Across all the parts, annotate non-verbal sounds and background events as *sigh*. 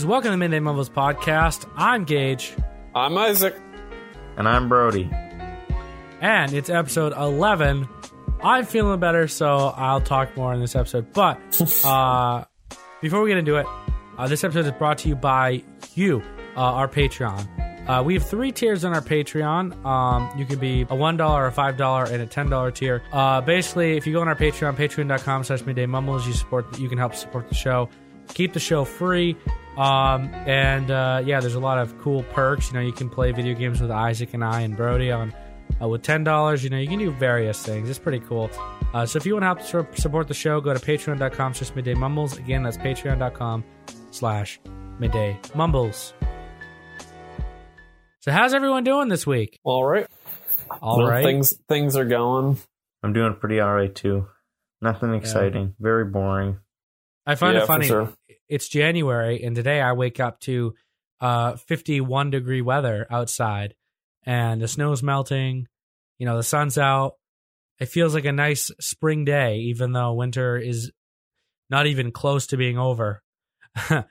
guys. Welcome to the Midday Mumbles podcast. I'm Gage, I'm Isaac. And I'm Brody. and it's episode 11. I'm feeling better, so I'll talk more in this episode. But *laughs* uh, before we get into it, uh, this episode is brought to you by you, uh, our Patreon. Uh, we have three tiers on our Patreon. Um, you can be a $1, a $5, and a $10 tier. Uh, basically, if you go on our Patreon, patreon.com slash midday mumbles, you support, you can help support the show, keep the show free. Um, and uh, yeah, there's a lot of cool perks. You know, you can play video games with Isaac and I and Brody on uh, with ten dollars. You know, you can do various things. It's pretty cool. Uh, so if you want to help support the show, go to patreon.com slash midday mumbles. Again, that's patreon.com slash midday mumbles. So how's everyone doing this week? All right. All Well, right. Things things are going. I'm doing pretty alright too. Nothing exciting. Very boring. I find Yeah, it funny. sure. It's January, and today I wake up to uh, 51 degree weather outside, and the snow's melting. You know, the sun's out. It feels like a nice spring day, even though winter is not even close to being over. *laughs* but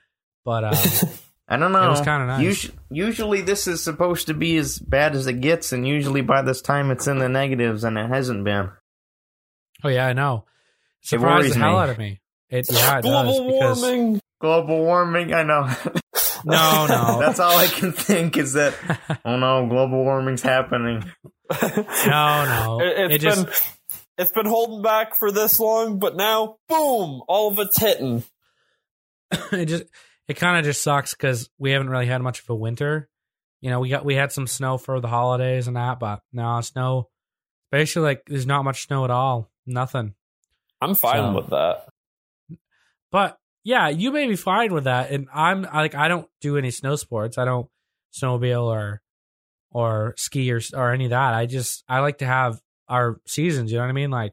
uh, *laughs* I don't know. It was kinda nice. Usu- usually this is supposed to be as bad as it gets, and usually by this time it's in the negatives, and it hasn't been. oh yeah, I know. It Surprised the hell me. out of me. It yeah, it Global does because warming. Global warming, I know. no, no, *laughs* That's all I can think is that, *laughs* oh no, global warming's happening. no, no. *laughs* It, It has just been it's been holding back for this long, but now boom, all of it's hitting. it just it kind of just sucks because we haven't really had much of a winter. You know, we got we had some snow for the holidays and that, but no snow. Basically, like there's not much snow at all. Nothing. I'm fine So- with that. But yeah, you may be fine with that, and I'm like I don't do any snow sports. I don't snowmobile or or ski or or any of that. I just I like to have our seasons. You know what I mean? Like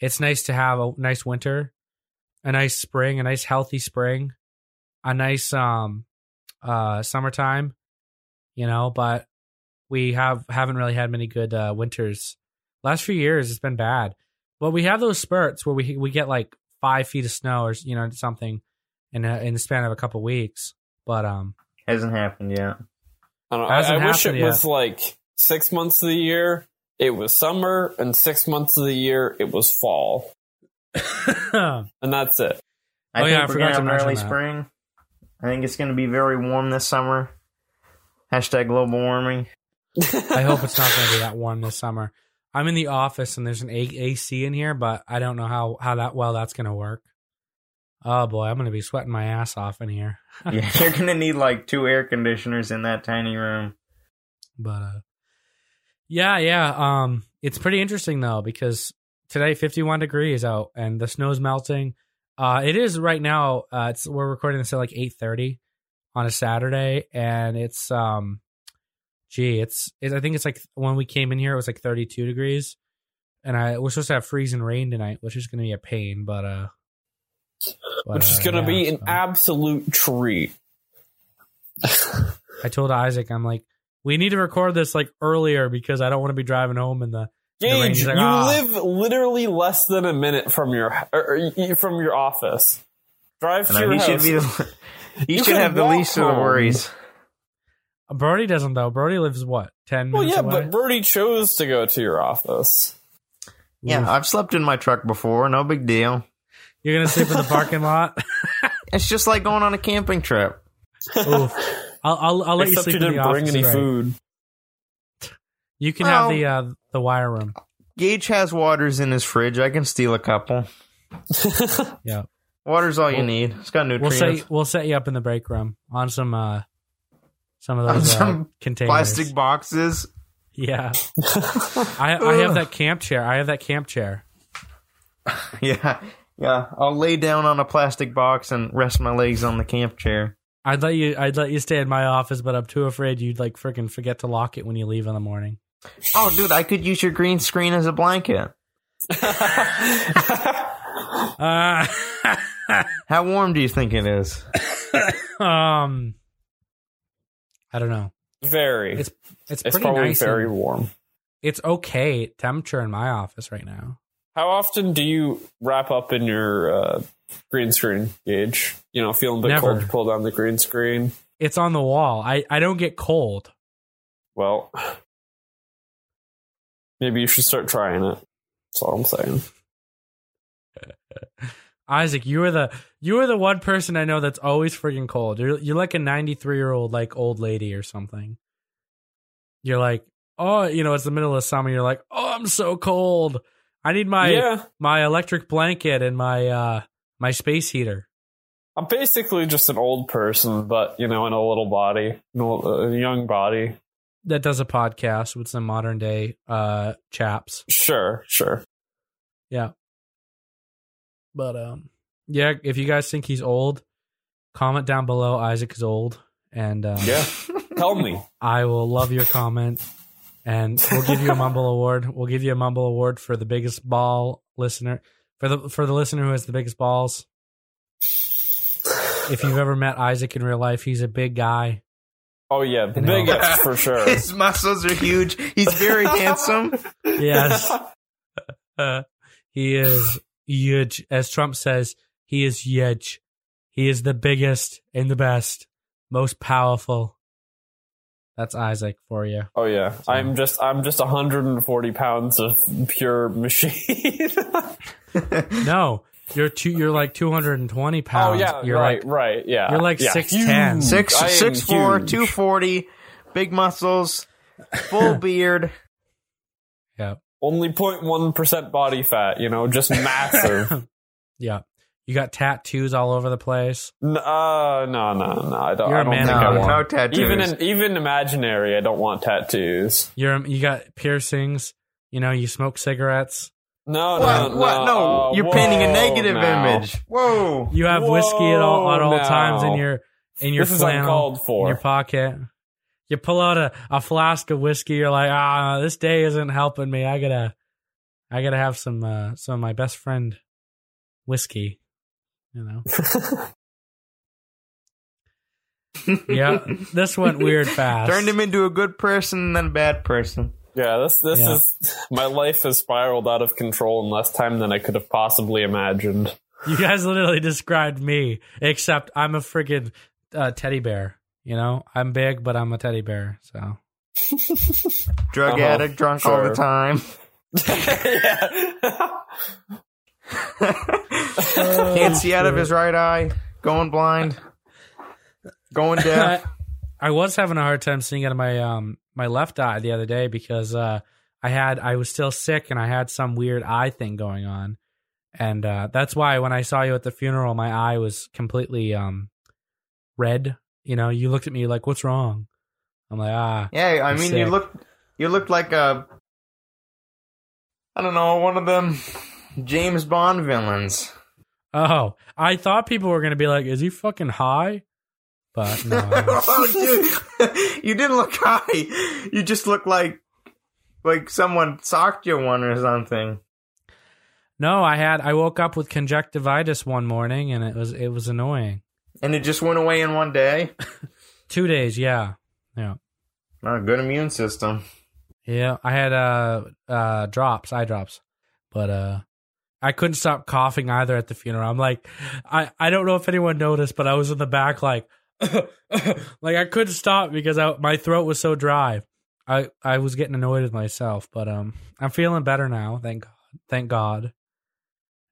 it's nice to have a nice winter, a nice spring, a nice healthy spring, a nice um uh summertime. You know, but we have haven't really had many good uh, winters. Last few years, it's been bad. But we have those spurts where we we get like five feet of snow or you know something in a, in the span of a couple weeks. But um, Hasn't happened yet. I, don't know, I, I wish it happened was like six months of the year it was summer, and six months of the year it was fall, *laughs* and that's it. I Oh, think yeah, I we're gonna to have an early that. spring. I think it's gonna be very warm this summer. Hashtag global warming. *laughs* I hope it's not going to be that warm this summer. I'm in the office and there's an AC in here, but I don't know how how that well that's going to work. Oh boy, I'm going to be sweating my ass off in here. *laughs* yeah, *laughs* you're gonna need like two air conditioners in that tiny room. But uh yeah, yeah, um it's pretty interesting though because today 51 degrees out and the snow's melting. Uh it is right now uh it's we're recording this at like 8:30 on a Saturday and it's um gee, it's it, I think it's like when we came in here it was like 32 degrees and I we're supposed to have freezing rain tonight, which is going to be a pain, but uh but, Which is uh, going to yeah, be an absolute treat. *laughs* I told Isaac I'm like we need to record this like earlier because I don't want to be driving home in the The Gage, rain's you like, ah. live literally less than a minute from your or, or, from your office. Drive to No, your he house. should be. The, *laughs* he You should have the walk least of the worries. Brody doesn't though. Brody lives what ten well, minutes yeah, away. but Birdie chose to go to your office. Yeah, I've slept in my truck before. No big deal. You're gonna sleep in the parking *laughs* lot. It's just like going on a camping trip. Oof. I'll I'll, I'll let you sleep you in the didn't bring office. any right? food. You can have the uh, the wire room. Gage has waters in his fridge. I can steal a couple. *laughs* Yeah, Water's all you We'll- need. It's got we'll nutrients. set we'll set you up in the break room on some uh some of those uh, some containers. Plastic boxes. Yeah, *laughs* I I have that camp chair. I have that camp chair. *laughs* Yeah, yeah. I'll lay down on a plastic box and rest my legs on the camp chair. I'd let you I'd let you stay in my office, but I'm too afraid you'd like freaking forget to lock it when you leave in the morning. Oh, dude, I could use your green screen as a blanket. *laughs* Uh, How warm do you think it is? um, I don't know. very. It's it's It's pretty probably nice. very warm. it's okay temperature in my office right now. How often do you wrap up in your uh, green screen Gage? You know, feeling a bit Never. cold to pull down the green screen. It's on the wall. I, I don't get cold. Well, *sighs* maybe you should start trying it. That's all I'm saying. Isaac, you are the you are the one person I know that's always freaking cold. You're you're like a 93 year old like old lady or something. You're like, oh, you know, it's the middle of summer. You're like, oh, I'm so cold. I need my yeah, my electric blanket and my uh my space heater. I'm basically just an old person, but you know, in a little body, a, a young body. That does a podcast with some modern day uh chaps. Sure, sure. Yeah. But um yeah, if you guys think he's old, comment down below Isaac is old and um, Yeah, *laughs* tell me. I will love your comment and we'll give you a mumble award. We'll give you a mumble award for the biggest ball listener for the for the listener who has the biggest balls. If you've ever met Isaac in real life, he's a big guy. Oh yeah, the I know. biggest for *laughs* sure. His muscles are huge. He's very *laughs* handsome. Yes. Uh, he is huge. As Trump says, he is huge. He is the biggest and the best, most powerful. That's Isaac for you. Oh yeah, I'm just I'm just 140 pounds of pure *laughs* machine. *laughs* No, you're two. You're like 220 pounds. oh pounds. yeah, you're right, like right, yeah. you're like yeah. 6'10". Huge. Six I am six four, huge. two forty, big muscles, full *laughs* beard. yeah, Only 0.1 percent body fat. You know, just massive. *laughs* yeah. You got tattoos all over the place. N- uh, no, no, no. I don't. You're I a don't man think of I want. no tattoos. Even in even imaginary, I don't want tattoos. You're you got piercings. You know, you smoke cigarettes. No, what? no, what? No, uh, you're painting a negative now. image. Whoa. You have whiskey at all at all Whoa, times in your in your This is flannel. uncalled in for. your pocket. You pull out a, a flask of whiskey. You're like, ah, this day isn't helping me. I gotta, I gotta have some, uh, some of my best friend whiskey. You know, *laughs* yeah. This went weird fast. Turned him into a good person and then a bad person. Yeah, this this Yeah. is my life has spiraled out of control in less time than I could have possibly imagined. You guys literally described me, except I'm a friggin' uh, teddy bear. You know, I'm big, but I'm a teddy bear. So *laughs* Drug Uh-huh, addict, drunk all the time. yeah. *laughs* *laughs* Can't see out of his right eye. Going blind. Going deaf. I was having a hard time seeing out of my um my left eye the other day because uh I had I was still sick and I had some weird eye thing going on. And uh that's why when I saw you at the funeral my eye was completely um red. You know, you looked at me like what's wrong? I'm like, ah, Yeah, I mean, you sick. look, you look like a, I don't know, one of them James Bond villains. oh, I thought people were going to be like, is he fucking high? But no. *laughs* oh, dude, you didn't look high. You just looked like, like someone socked you one or something. no, I had I woke up with conjunctivitis one morning and it was it was annoying. And it just went away in one day. *laughs* 2 days, yeah. Yeah. Not a good immune system. Yeah, I had uh uh drops, eye drops. But uh I couldn't stop coughing either at the funeral. I'm like I I don't know if anyone noticed, but I was in the back like *coughs* like I couldn't stop because I, my throat was so dry. I I was getting annoyed with myself, but um I'm feeling better now, thank God. Thank God.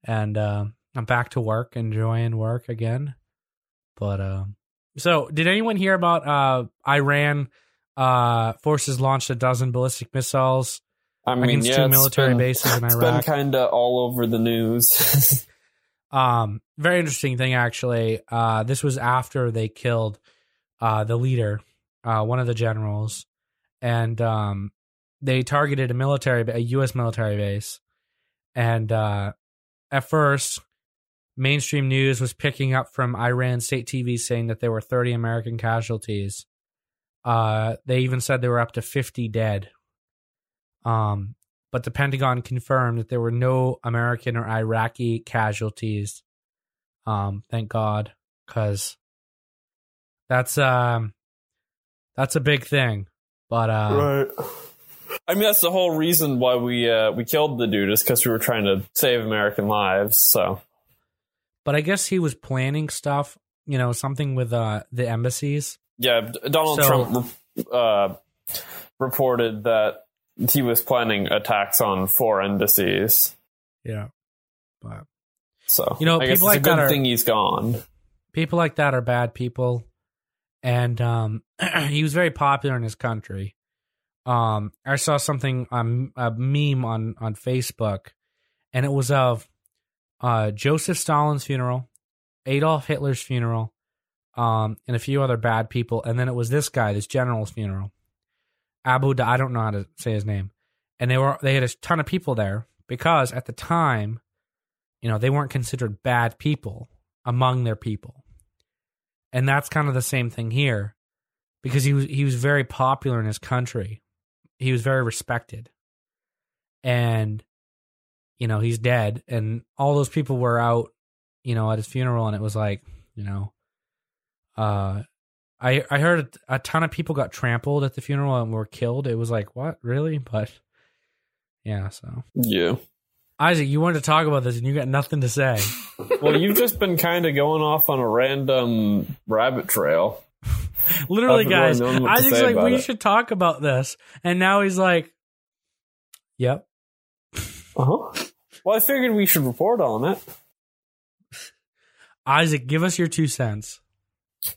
And um I'm back to work, enjoying work again. But um so did anyone hear about uh Iran uh, forces launched a dozen ballistic missiles I mean, against yeah, two military been- bases in *laughs* It's been Iraq. kind of all over the news. *laughs* Um, very interesting thing, actually. Uh, this was after they killed uh, the leader, uh, one of the generals, and um, they targeted a military, a U.S. military base. And uh, at first, mainstream news was picking up from Iran state TV saying that there were 30 American casualties. Uh, they even said there were up to 50 dead. Um, but the Pentagon confirmed that there were no American or Iraqi casualties. Um, thank God, because that's um, that's a big thing. But uh, right. I mean, that's the whole reason why we uh, we killed the dude is because we were trying to save American lives. So, But I guess he was planning stuff, you know, something with uh, the embassies. yeah, Donald So- Trump uh, reported that he was planning attacks on four embassies. Yeah. But So, You know, I guess people it's like a good that are- thing he's gone. people like that are bad people. And um, *clears throat* he was very popular in his country. Um, I saw something um, a meme on on Facebook, and it was of uh, Joseph Stalin's funeral, Adolf Hitler's funeral, um, and a few other bad people, and then it was this guy, this general's funeral, Abu. Da- I don't know how to say his name, and they were they had a ton of people there because at the time, you know, they weren't considered bad people among their people, and that's kind of the same thing here, because he was he was very popular in his country, he was very respected, and you know he's dead, and all those people were out, you know, at his funeral, and it was like, you know, uh. I I heard a ton of people got trampled at the funeral and were killed. It was like, what, really? But yeah, so Yeah. Isaac, you wanted to talk about this and you got nothing to say. *laughs* Well, you've just been kind of going off on a random rabbit trail. *laughs* Literally, I've really guys, known Isaac's like, we it. should talk about this, and now he's like, yep. Uh huh. Well, I figured we should report on it. *laughs* Isaac, give us your two cents.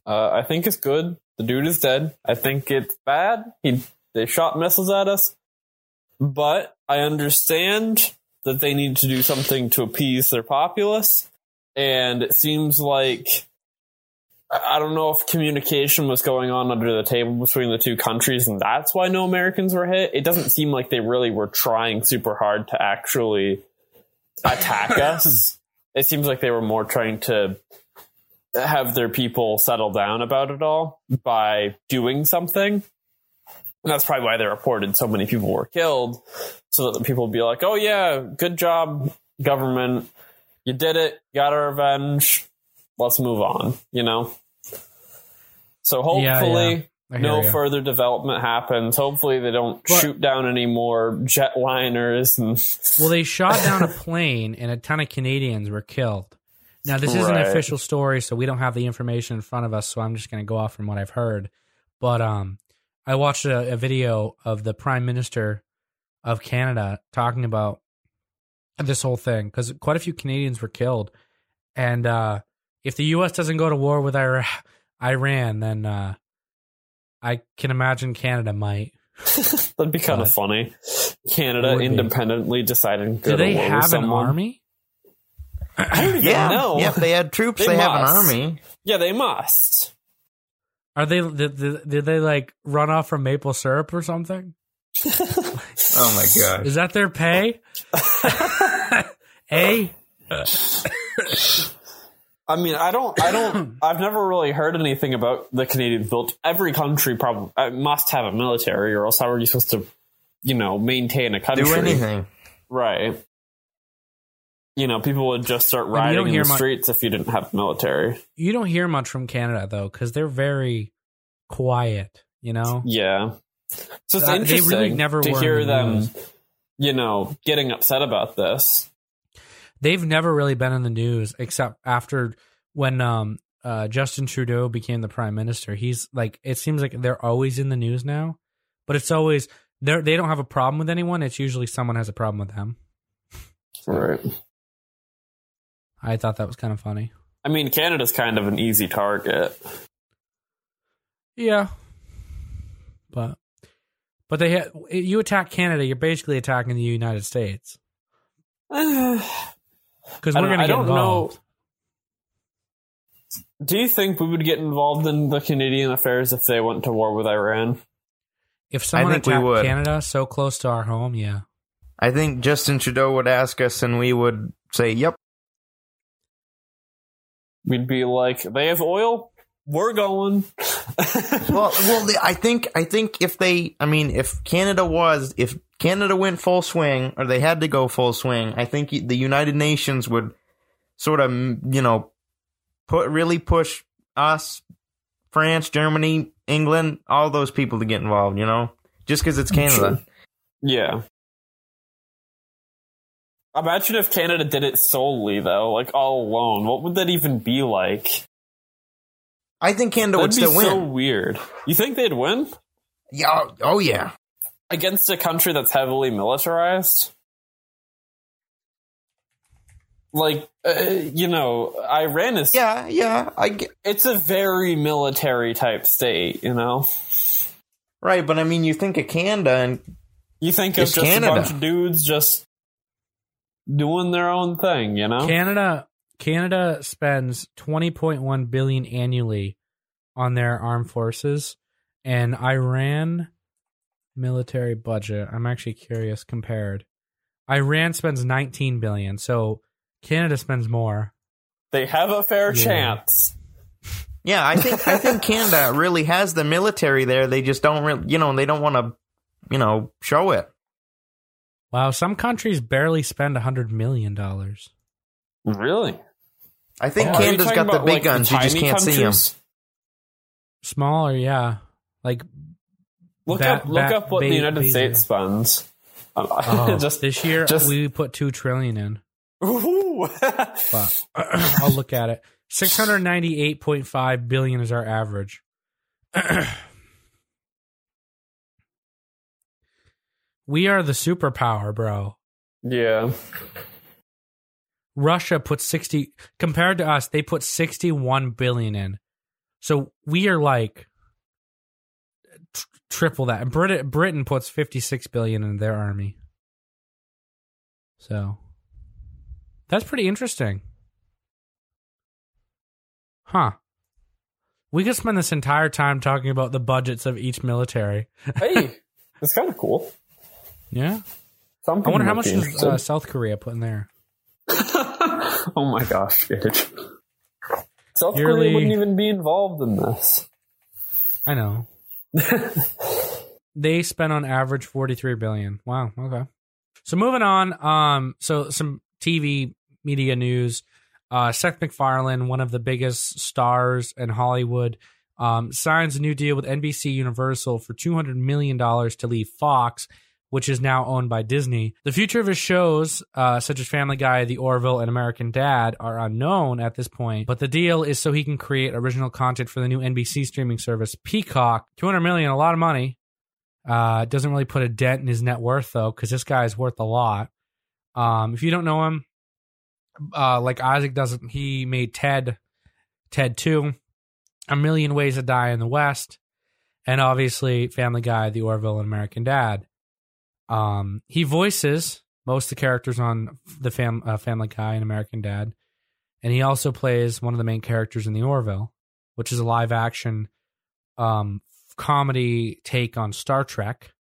Uh, I think it's good. The dude is dead. I think it's bad. He they shot missiles at us, but I understand that they need to do something to appease their populace, and it seems like I don't know if communication was going on under the table between the two countries, and that's why no Americans were hit. It doesn't seem like they really were trying super hard to actually attack *laughs* us. It seems like they were more trying to have their people settle down about it all by doing something. And that's probably why they reported so many people were killed, so that the people would be like, "Oh yeah, good job, government, you did it, got our revenge. Let's move on." You know. So hopefully, I hear no ya. further development happens. Hopefully, they don't But- shoot down any more jetliners and Well, they shot down a *laughs* plane and a ton of Canadians were killed. Now, this isn't an official story, so we don't have the information in front of us, so I'm just going to go off from what I've heard. But um, I watched a, a video of the Prime Minister of Canada talking about this whole thing because quite a few Canadians were killed. And uh, if the U.S. doesn't go to war with Ira- Iran, then uh, I can imagine Canada might. *laughs* that'd be kind But- of funny. Canada would be. independently deciding to go Do to they war with have an someone. army? I don't even Yeah, know. yeah. If they had troops, They they, have an army. Yeah, they must. Are they did, did, did they like run off from maple syrup or something? *laughs* Oh my god. Is that their pay? *laughs* A I mean, I don't, I don't, *coughs* I've never really heard anything about the Canadian built. Every country probably uh, must have a military, or else how are you supposed to, you know, maintain a country? Do anything. right? You know, people would just start you don't rioting in the mu- streets if you didn't have military. you don't hear much from Canada though, because they're very quiet. You know, Yeah, so it's Uh, they interesting really never to hear them, news. you know, getting upset about this. They've never really been in the news except after when um uh Justin Trudeau became the prime minister. He's like, it seems like they're always in the news now, but it's always they they don't have a problem with anyone. It's usually someone has a problem with them. *laughs* Right. I thought that was kind of funny. I mean, Canada's kind of an easy target. Yeah, but but they ha- you attack Canada, you're basically attacking the United States *sighs* *sighs* *sighs* because we're going to get don't involved. know. Do you think we would get involved in the Canadian affairs if they went to war with Iran? If someone think we attacked would. Canada so close to our home, yeah, I think Justin Trudeau would ask us, and we would say, "Yep." We'd be like, they have oil, we're going. *laughs* Well, well, the- I think I think if they, I mean, if Canada was, if Canada went full swing, or they had to go full swing, I think the United Nations would sort of, you know, put really push us, France, Germany, England, all those people to get involved. You know, just because it's Canada. Yeah. Imagine if Canada did it solely though, like all alone. What would that even be like? I think Canada would That'd be still so weird. You think they'd win Yeah. Oh yeah. against a country that's heavily militarized? Like, uh, you know, Iran is. Yeah. Yeah. I get, It's a very military type state. You know. right, but I mean, you think of Canada, and You think of just Canada. a bunch of dudes just doing their own thing, you know? Canada Canada spends 20.1 billion annually on their armed forces and Iran military budget. I'm actually curious compared. Iran spends 19 billion. So Canada spends more. They have a fair Yeah. chance. yeah, I think I think Canada really has the military there. They just don't, really, you know, they don't want to, you know, show it. Wow, some countries barely spend 100 million dollars. Really? I think oh, Are you Canada's talking got the big like, guns. You just can't see them. Smaller, yeah. Like Look Ba- up, look ba- up what the United baby. States spends. oh, *laughs* just this year just- we put 2 trillion in. Ooh. but *laughs* I'll look at it. Six hundred ninety-eight point five billion is our average. *clears throat* we are the superpower, bro. yeah. Russia put sixty compared to us. They put sixty-one billion in, so we are like tr- triple that. And Britain Britain puts fifty-six billion in their army. So that's pretty interesting. Huh. We could spend this entire time talking about the budgets of each military. *laughs* Hey, that's kind of cool. Yeah. Some I wonder how much does uh, South Korea put in there? *laughs* oh my gosh, Gage. South Yearly- Korea wouldn't even be involved in this. I know. *laughs* they spend on average 43 billion. Wow, okay. So moving on, um so some TV media news. Uh Seth MacFarlane, one of the biggest stars in Hollywood, um signs a new deal with NBC Universal for 200 million dollars to leave Fox, which is now owned by Disney. The future of his shows, uh, such as Family Guy, The Orville, and American Dad, are unknown at this point. But the deal is so he can create original content for the new NBC streaming service, Peacock. 200 million, a lot of money. Uh, doesn't really put a dent in his net worth though, because this guy is worth a lot. Um, if you don't know him, uh, like Isaac doesn't, he made Ted, Ted Two, A Million Ways to Die in the West, and obviously Family Guy, The Orville, and American Dad. Um, he voices most of the characters on the fam- uh, Family Guy and American Dad, and he also plays one of the main characters in The Orville, which is a live action um, comedy take on Star Trek.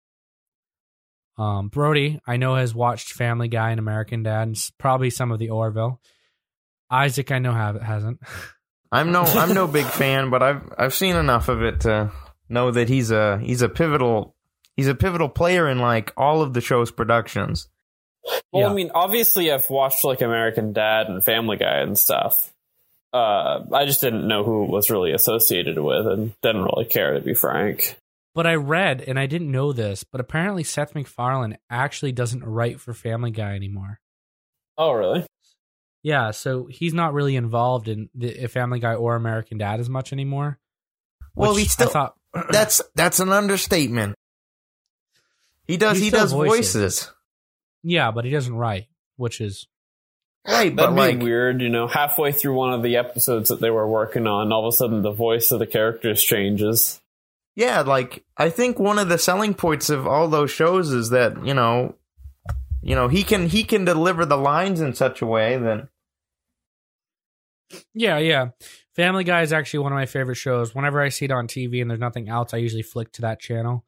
Um, Brody, I know, has watched Family Guy and American Dad, and probably some of The Orville. Isaac, I know, have hasn't. *laughs* I'm no I'm no big fan, but I've I've seen enough of it to know that he's a he's a pivotal he's a pivotal player in like all of the show's productions. Well, Yeah. I mean, obviously, I've watched like American Dad and Family Guy and stuff. Uh, I just didn't know who it was really associated with, and didn't really care to be frank. But I read, and I didn't know this, but apparently Seth MacFarlane actually doesn't write for Family Guy anymore. Oh, really? Yeah, so he's not really involved in the Family Guy or American Dad as much anymore. Well, which he still I thought *clears throat* that's that's an understatement. He does He he, does voices. voices. yeah, but he doesn't write, which is Right, but That'd be like weird, you know. Halfway through one of the episodes that they were working on, all of a sudden the voice of the characters changes. yeah, like I think one of the selling points of all those shows is that, you know, you know, he can he can deliver the lines in such a way that yeah, yeah. Family Guy is actually one of my favorite shows. Whenever I see it on TV and there's nothing else, I usually flick to that channel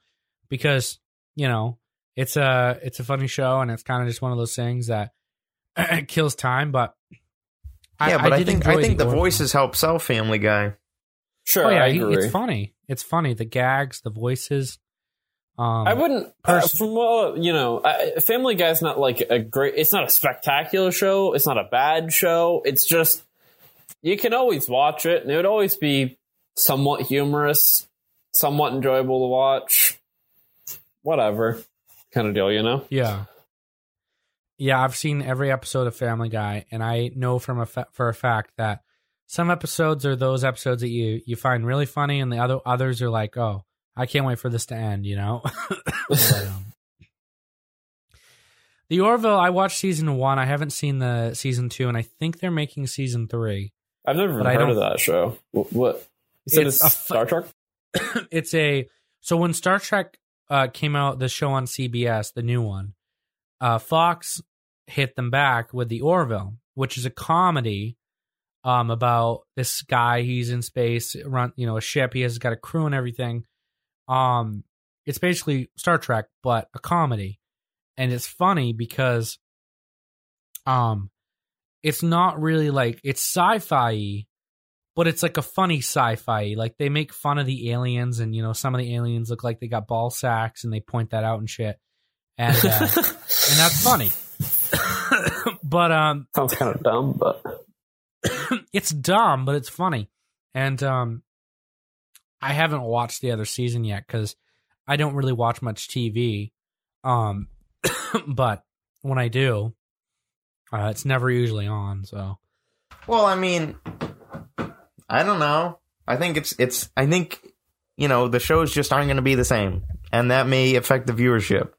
because you know it's a it's a funny show and it's kind of just one of those things that *clears throat* kills time. But Yeah, but I, did think enjoy I think the, Orville. voices help sell Family Guy. Sure, Oh yeah, I he- agree. it's funny. It's funny. The gags, the voices. Um, I wouldn't. Uh, from well, you know, I, Family Guy's not like a great. It's not a spectacular show. It's not a bad show. It's just you can always watch it, and it would always be somewhat humorous, somewhat enjoyable to watch. Whatever. kind of deal, you know? Yeah. Yeah, I've seen every episode of Family Guy, and I know from a fa- for a fact that some episodes are those episodes that you you find really funny, and the other others are like, oh, I can't wait for this to end. You know. *laughs* But, um, the Orville, I watched season one. I haven't seen the season two, and I think they're making season three. I've never heard of that show. What? what? You said It's it's, a Star Trek? *coughs* it's a so when Star Trek uh, came out, the show on CBS, the new one, uh, Fox hit them back with the Orville, which is a comedy um, about this guy. He's in space, run you know a ship. He has got a crew and everything. Um, it's basically Star Trek, but a comedy, and it's funny because, um, it's not really like it's sci-fi but it's like a funny sci-fi. Like they make fun of the aliens, and you know some of the aliens look like they got ball sacks, and they point that out and shit, and uh, and that's funny. *laughs* but um, Sounds kind of dumb, but *coughs* it's dumb, but it's funny, and um, I haven't watched the other season yet because I don't really watch much TV. Um, *coughs* but when I do, uh, it's never usually on. So Well, I mean, I don't know. I think it's it's. I think you know the shows just aren't going to be the same, and that may affect the viewership.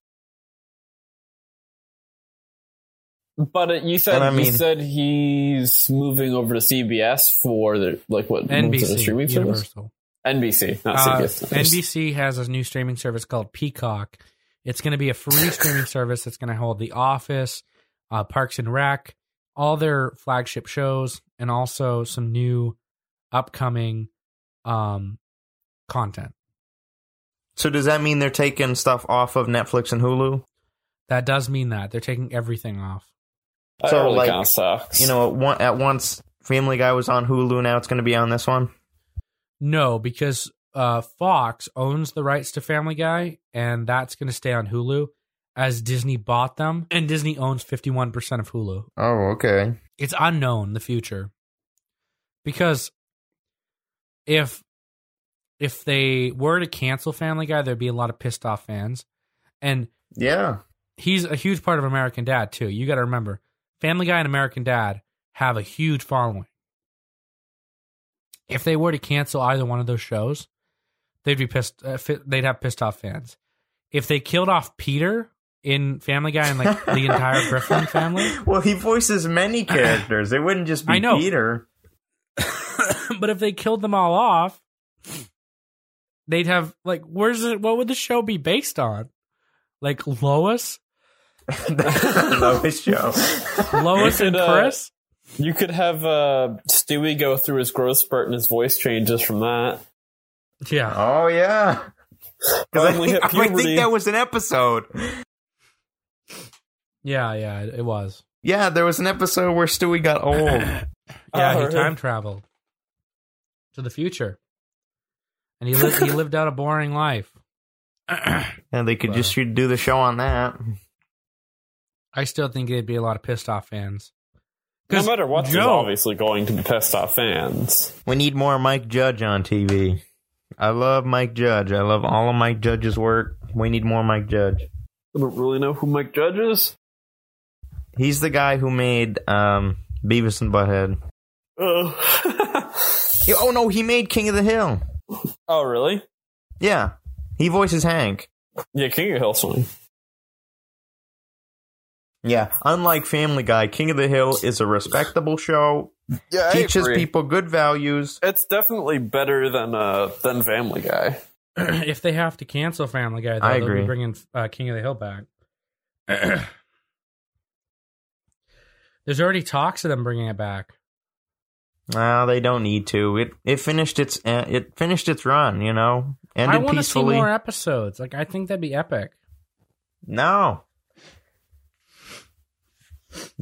but you said And I you said he's moving over to CBS for the like what what's it, NBC, streaming service? Universal. NBC, not Uh, CBS. NBC has a new streaming service called Peacock. It's going to be a free *laughs* streaming service that's going to hold The Office, uh, Parks and Rec, all their flagship shows, and also some new upcoming um, content. So does that mean they're taking stuff off of Netflix and Hulu? That does mean that they're taking everything off. That So, really like, kind sucks. You know, at, one, at once Family Guy was on Hulu, now it's going to be on this one. No, because uh, Fox owns the rights to Family Guy, and that's going to stay on Hulu as Disney bought them, and Disney owns 51% of Hulu. Oh, okay. it's unknown the future because if if they were to cancel family guy there'd be a lot of pissed off fans and Yeah. he's a huge part of american dad too you got to remember family guy and american dad have a huge following if they were to cancel either one of those shows they'd be pissed uh, they'd have pissed off fans if they killed off peter in family guy and like the entire *laughs* griffin family Well, he voices many *clears throat* characters. It wouldn't just be I know. Peter. *clears throat* but if they killed them all off, they'd have like where's it? What would the show be based on? Like Lois, *laughs* Lois show. Lois You and could, uh, Chris. you could have uh, Stewie go through his growth spurt and his voice changes from that. Yeah, Oh yeah. *laughs* Because I, think- I think that was an episode. yeah, yeah. It, it was. Yeah, there was an episode where Stewie got old. Yeah, Oh, he really? time traveled to the future, and he lived. he *laughs* lived out a boring life. and they could Wow. just do the show on that. I still think it'd be a lot of pissed off fans. No matter what, there's Joe- obviously going to be pissed off fans. We need more Mike Judge on TV. I love Mike Judge. I love all of Mike Judge's work. We need more Mike Judge. I don't really know who Mike Judge is. He's the guy who made um, Beavis and Butthead. Oh. *laughs* Yeah, oh no, he made King of the Hill. oh, really? Yeah, he voices Hank. Yeah, King of Hillswing. Yeah, unlike Family Guy, King of the Hill is a respectable show. Yeah, teaches people good values. It's definitely better than uh than Family Guy. *clears throat* *clears throat* if they have to cancel Family Guy, though, I they'll agree. be bringing uh, King of the Hill back. *clears throat* There's already talks of them bringing it back. No, they don't need to. It it finished its uh, it finished its run. You know, And. I ended want to see more episodes. Like I think that'd be epic. No.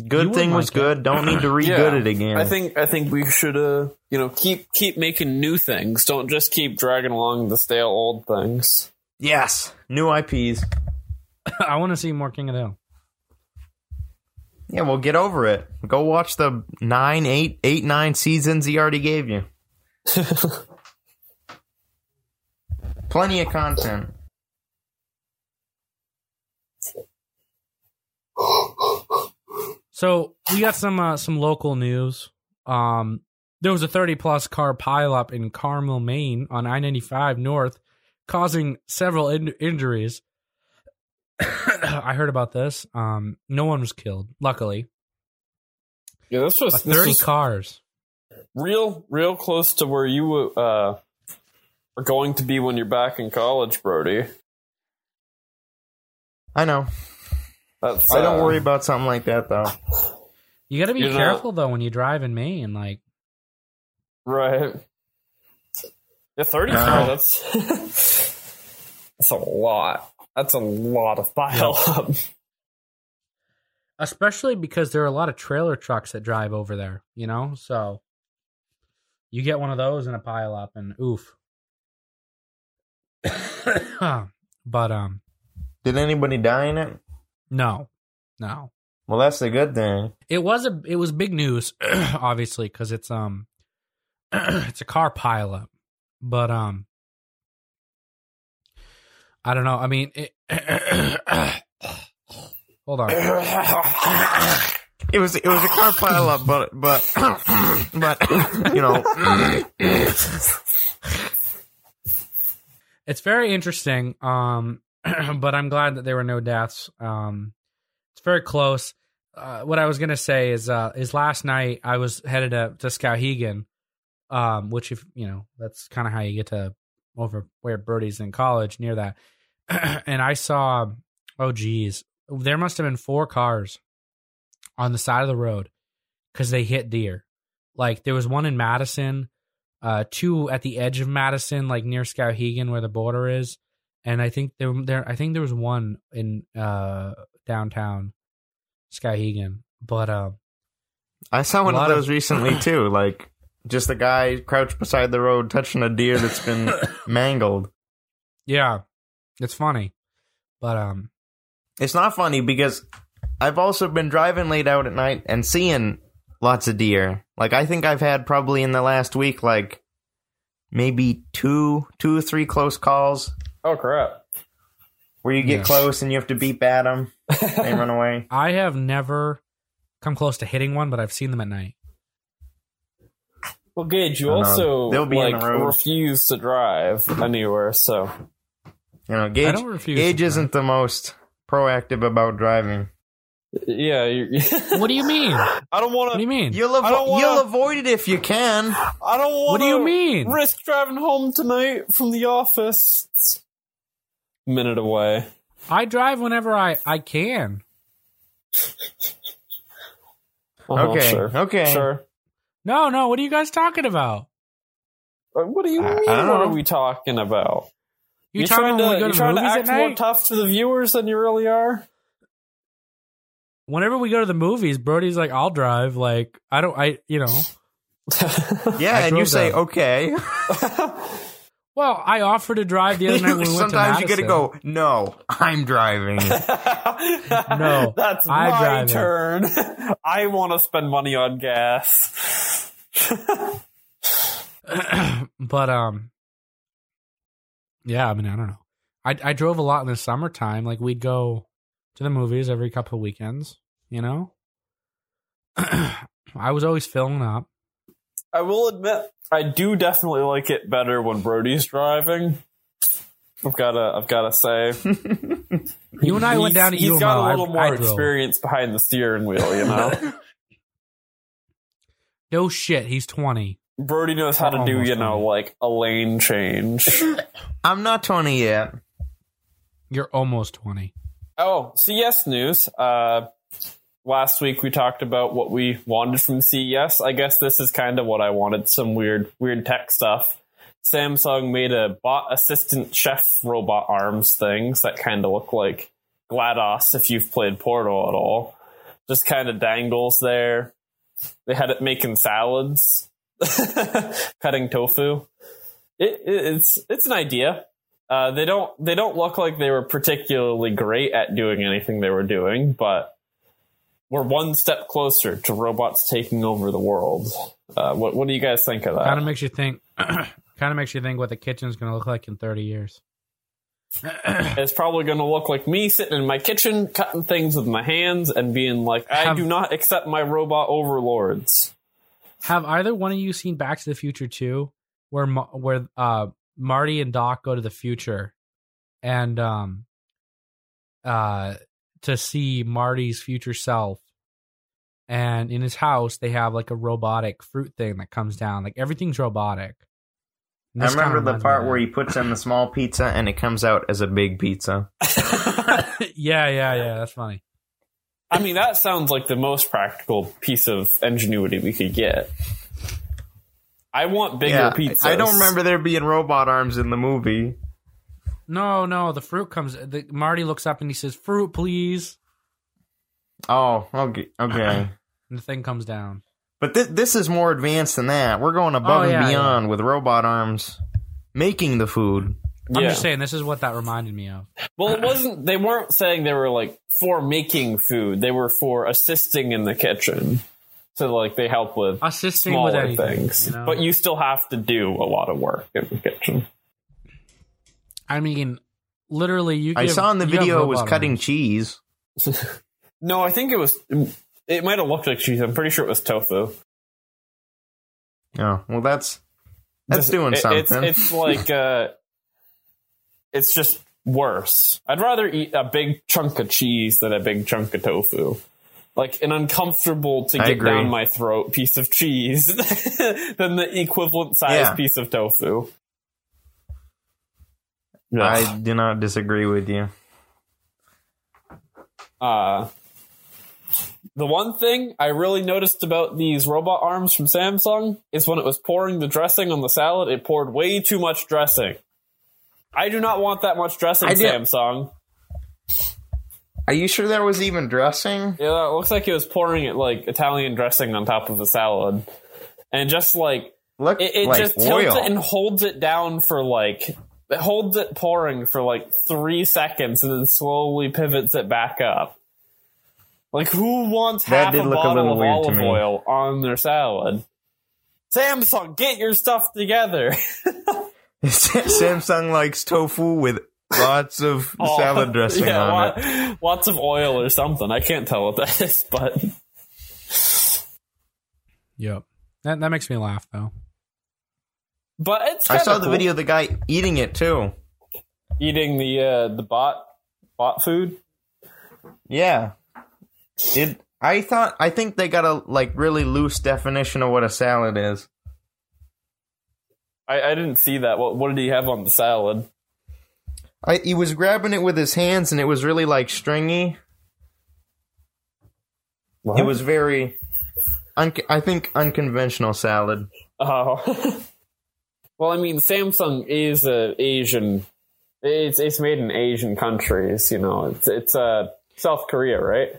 Good would thing was like it. good. Don't need to *clears throat* re-good it again. I think I think we should uh you know keep keep making new things. Don't just keep dragging along the stale old things. yes, new IPs. I *laughs* want to see more King of the Hill. Yeah, well, get over it. Go watch the nine, eight, eight, nine seasons he already gave you. *laughs* Plenty of content. So we got some uh, some local news. Um, there was a 30 plus car pileup in Carmel, Maine, on I 95 North, causing several in- injuries. *coughs* I heard about this. Um, no one was killed, luckily. Yeah, this was, this 30 was cars. real, real close to where you uh, are going to be when you're back in college, Brody. I know. That's, I don't uh, worry about something like that though. You got to be You're not- careful though when you drive in Maine. Like, Right. Yeah, 30 No. cars, that's, *laughs* that's a lot. That's a lot of pile up. especially because there are a lot of trailer trucks that drive over there. You know, so you get one of those in a pile up, and oof. *coughs* but um, Did anybody die in it? no, no. Well, that's a good thing. It was a it was big news, *coughs* obviously, because it's um *coughs* it's a car pileup. But um I don't know. I mean it, *clears throat* hold on. It was it was a car pileup, but but but you know It's very interesting. Um *clears throat* but I'm glad that there were no deaths. Um it's very close. Uh, what I was gonna say is uh is last night I was headed to, to Skowhegan, um, which if you know, that's kinda how you get to over where Brody's in college near that. *clears throat* and I saw oh geez. There must have been four cars on the side of the road because they hit deer. Like there was one in Madison, uh, two at the edge of Madison, like near Skowhegan where the border is, and I think there there I think there was one in uh downtown Skowhegan. But uh, I saw one of lot of- those recently *laughs* too. Like just a guy crouched beside the road touching a deer that's been *laughs* mangled. yeah, it's funny. But um, It's not funny because I've also been driving late out at night and seeing lots of deer. Like I think I've had probably in the last week like maybe two, two or three close calls oh, crap. where you get Yes. close and you have to beep at them and *laughs* run away. I have never come close to hitting one, but I've seen them at night. Well, Gage, you I don't know. also They'll be in like the road. refuse to drive anywhere, so You know, I Gage, don't refuse. Gage to isn't the most proactive about driving. yeah. You, drive. *laughs* What do you mean? What I don't want do you to. mean? You'll, I don't avo- wanna- you'll avoid it if you can. I don't want. What do you mean? Risk driving home tonight from the office. It's a minute away. I drive whenever I I can. Uh-huh, Okay, Sure. okay. Sure. No, no. What are you guys talking about? What do you I- mean? I what are we talking about? You You're talking trying about to, we you're to trying to act more tough to the viewers than you really are. Whenever we go to the movies, Brody's like, "I'll drive." Like, I don't. I you know. *laughs* Yeah, and you say, that. okay. *laughs* Well, I offered to drive the other night when we went to Sometimes you Madison. gotta go, no, I'm driving. *laughs* no, that's I my drive turn. I want to spend money on gas. *laughs* but um, yeah. I mean, I don't know. I I drove a lot in the summertime. Like we'd go to the movies every couple of weekends. You know. *clears throat* I was always filling up. I will admit, I do definitely like it better when Brody's driving. I've gotta, I've gotta say. *laughs* You and I went down to He's UMO. got a little more I experience behind the steering wheel, you know. *laughs* No shit. He's twenty. Brody knows how to do, Almost you know, twenty. like a lane change. *laughs* I'm not 20 yet. You're almost twenty. Oh, CES news. Uh, last week we talked about what we wanted from CES. I guess this is kind of what I wanted. Some weird, weird tech stuff. Samsung made a bot assistant chef robot arms things that kind of look like GLaDOS if you've played Portal at all. Just kind of dangles there. They had it making salads, *laughs* cutting tofu. It, it, it's it's an idea. Uh, they don't they don't look like they were particularly great at doing anything they were doing, but we're one step closer to robots taking over the world. Uh, what what do you guys think of that? Kind of makes you think. *clears throat* kind of makes you think what the kitchen's going to look like in thirty years. *clears throat* it's probably going to look like me sitting in my kitchen cutting things with my hands and being like, I Have- do not accept my robot overlords. Have either one of you seen Back to the Future 2 where where uh Marty and Doc go to the future and um uh to see Marty's future self and in his house they have like a robotic fruit thing that comes down like everything's robotic. And I remember the part where he puts in the small pizza and it comes out as a big pizza. *laughs* yeah, yeah, yeah, that's funny. I mean, that sounds like the most practical piece of ingenuity we could get. I want bigger Yeah, pizzas. I don't remember there being robot arms in the movie. No, no, the fruit comes the Marty looks up and he says, "Fruit, please." Oh, okay, okay. And the thing comes down. But this this is more advanced than that. We're going above Oh, yeah, and beyond with robot arms making the food. I'm Yeah. just saying this is what that reminded me of. Well, it wasn't. They weren't saying they were like for making food. They were for assisting in the kitchen. So like they help with Assisting smaller with anything, things, you know? but you still have to do a lot of work in the kitchen. I mean, literally, you. I saw in the video it was cutting arms. cheese. *laughs* No, I think it was. It might have looked like cheese. I'm pretty sure it was tofu. Oh, well that's that's Just- doing it- something. It's, it's *laughs* like uh, it's just worse. I'd rather eat a big chunk of cheese than a big chunk of tofu. Like an uncomfortable to get down my throat piece of cheese *laughs* than the equivalent size Yeah. piece of tofu. Ugh. I do not disagree with you. Uh, the one thing I really noticed about these robot arms from Samsung is when it was pouring the dressing on the salad, it poured way too much dressing. I do not want that much dressing, I Samsung. Are you sure there was even dressing? Yeah, it looks like it was pouring it like Italian dressing on top of the salad, and just like Look, it, it like just oil. tilts it and holds it down for like it holds it pouring for like three seconds and then slowly pivots it back up. Like who wants That half did a look a bottle little of weird olive oil on their salad? Samsung, get your stuff together. *laughs* *laughs* Samsung likes tofu with lots of *laughs* Oh, salad dressing yeah, on it. Lots of oil or something. I can't tell what that is, but Yep. That that makes me laugh though. but it's. I kinda saw the video of the guy eating it too. eating the uh, the bot bot food. Yeah. It I thought I think they got a like really loose definition of what a salad is. I, I didn't see that. What what did he have on the salad? I he was grabbing it with his hands and it was really like stringy. It was very un- I think unconventional salad. Oh. *laughs* well, I mean, Samsung is a Asian. It's it's made in Asian countries. You know, it's it's uh South Korea, right?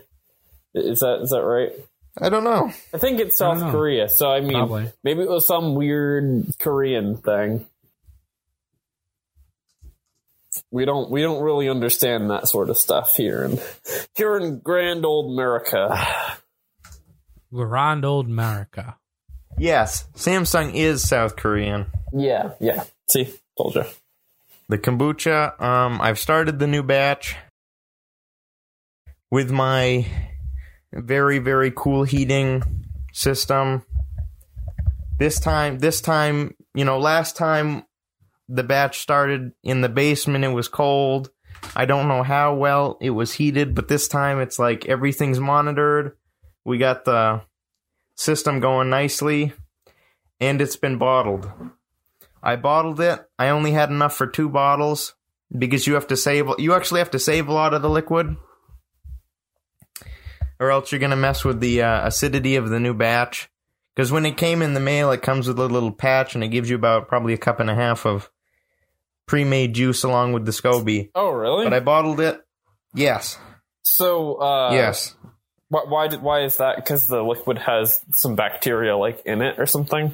Is that is that right? I don't know. I think it's South. Korea. So I mean, Probably. maybe it was some weird Korean thing. We don't we don't really understand that sort of stuff here in here in grand old America. Grand old America. Yes, Samsung is South Korean. Yeah, yeah. See, told you. The kombucha, um, I've started the new batch with my very, very cool heating system. This time, this time, you know, last time the batch started in the basement, it was cold. I don't know how well it was heated, but this time it's like everything's monitored. We got the system going nicely, and it's been bottled. I bottled it. I only had enough for two bottles because you have to save. You actually have to save a lot of the liquid, or else you're gonna mess with the uh, acidity of the new batch. Because when it came in the mail, it comes with a little patch, and it gives you about probably a cup and a half of pre-made juice along with the SCOBY. Oh, really? But I bottled it. Yes. so, uh, yes. Why, why did why is that? Because the liquid has some bacteria like in it or something.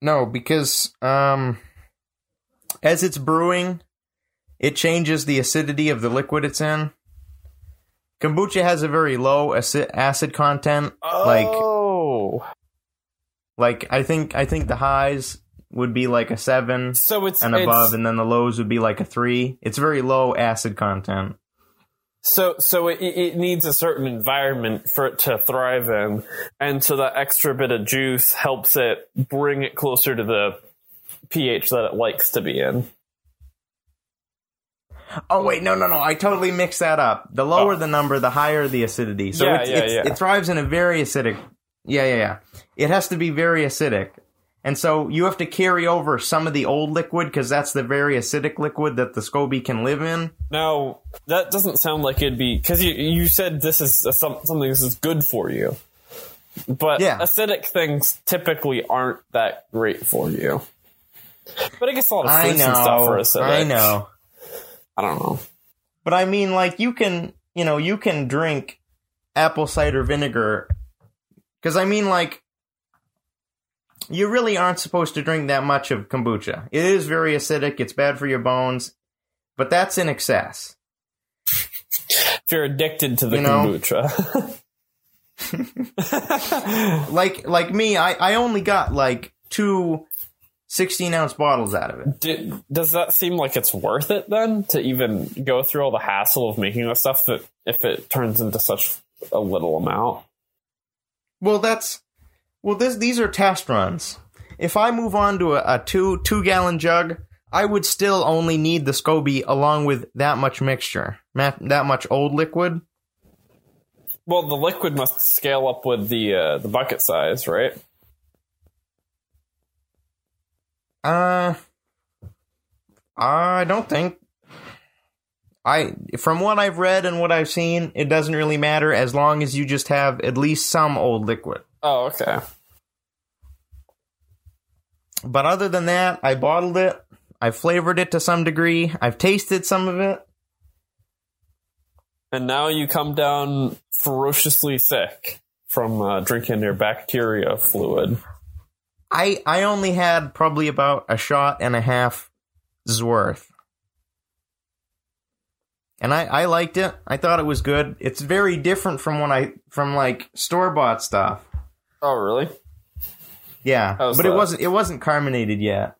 No, because um, as it's brewing, it changes the acidity of the liquid it's in. Kombucha has a very low acid acid content. Like Oh, like I think I think the highs would be like a seven So it's and it's- above, and then the lows would be like a three. It's very low acid content. So, so it, it needs a certain environment for it to thrive in, and so that extra bit of juice helps it bring it closer to the pH that it likes to be in. Oh wait, no, no, no! I totally mixed that up. The lower Oh. the number, the higher the acidity. So Yeah, it's, yeah, it's, yeah. it thrives in a very acidic. Yeah, yeah, yeah. It has to be very acidic, and so you have to carry over some of the old liquid because that's the very acidic liquid that the SCOBY can live in. Now, that doesn't sound like it'd be because you you said this is a, something this is good for you, but acidic things typically aren't that great for you. But I guess a lot of fruits and stuff are know, acidic. I know. I don't know. But I mean, like you can, you know, you can drink apple cider vinegar because I mean, like, you really aren't supposed to drink that much of kombucha. It is very acidic. It's bad for your bones, but that's in excess. If you're addicted to the You know? kombucha. *laughs* *laughs* Like, like me, I, I only got like two 16 ounce bottles out of it. Does that seem like it's worth it then to even go through all the hassle of making this stuff that if it turns into such a little amount? Well, that's well. This these are test runs. If I move on to a, a two two gallon jug, I would still only need the SCOBY along with that much mixture, that much old liquid. Well, the liquid must scale up with the uh, the bucket size, right? Uh, I don't think. I from what I've read and what I've seen, it doesn't really matter as long as you just have at least some old liquid. Oh, okay. But other than that, I bottled it. I flavored it to some degree. I've tasted some of it. And now you come down ferociously sick from uh, drinking your bacteria fluid. I I only had probably about a shot and a half's worth. And I, I liked it. I thought it was good. It's very different from when I from like store bought stuff. Oh, really? Yeah. But it wasn't it wasn't carbonated yet.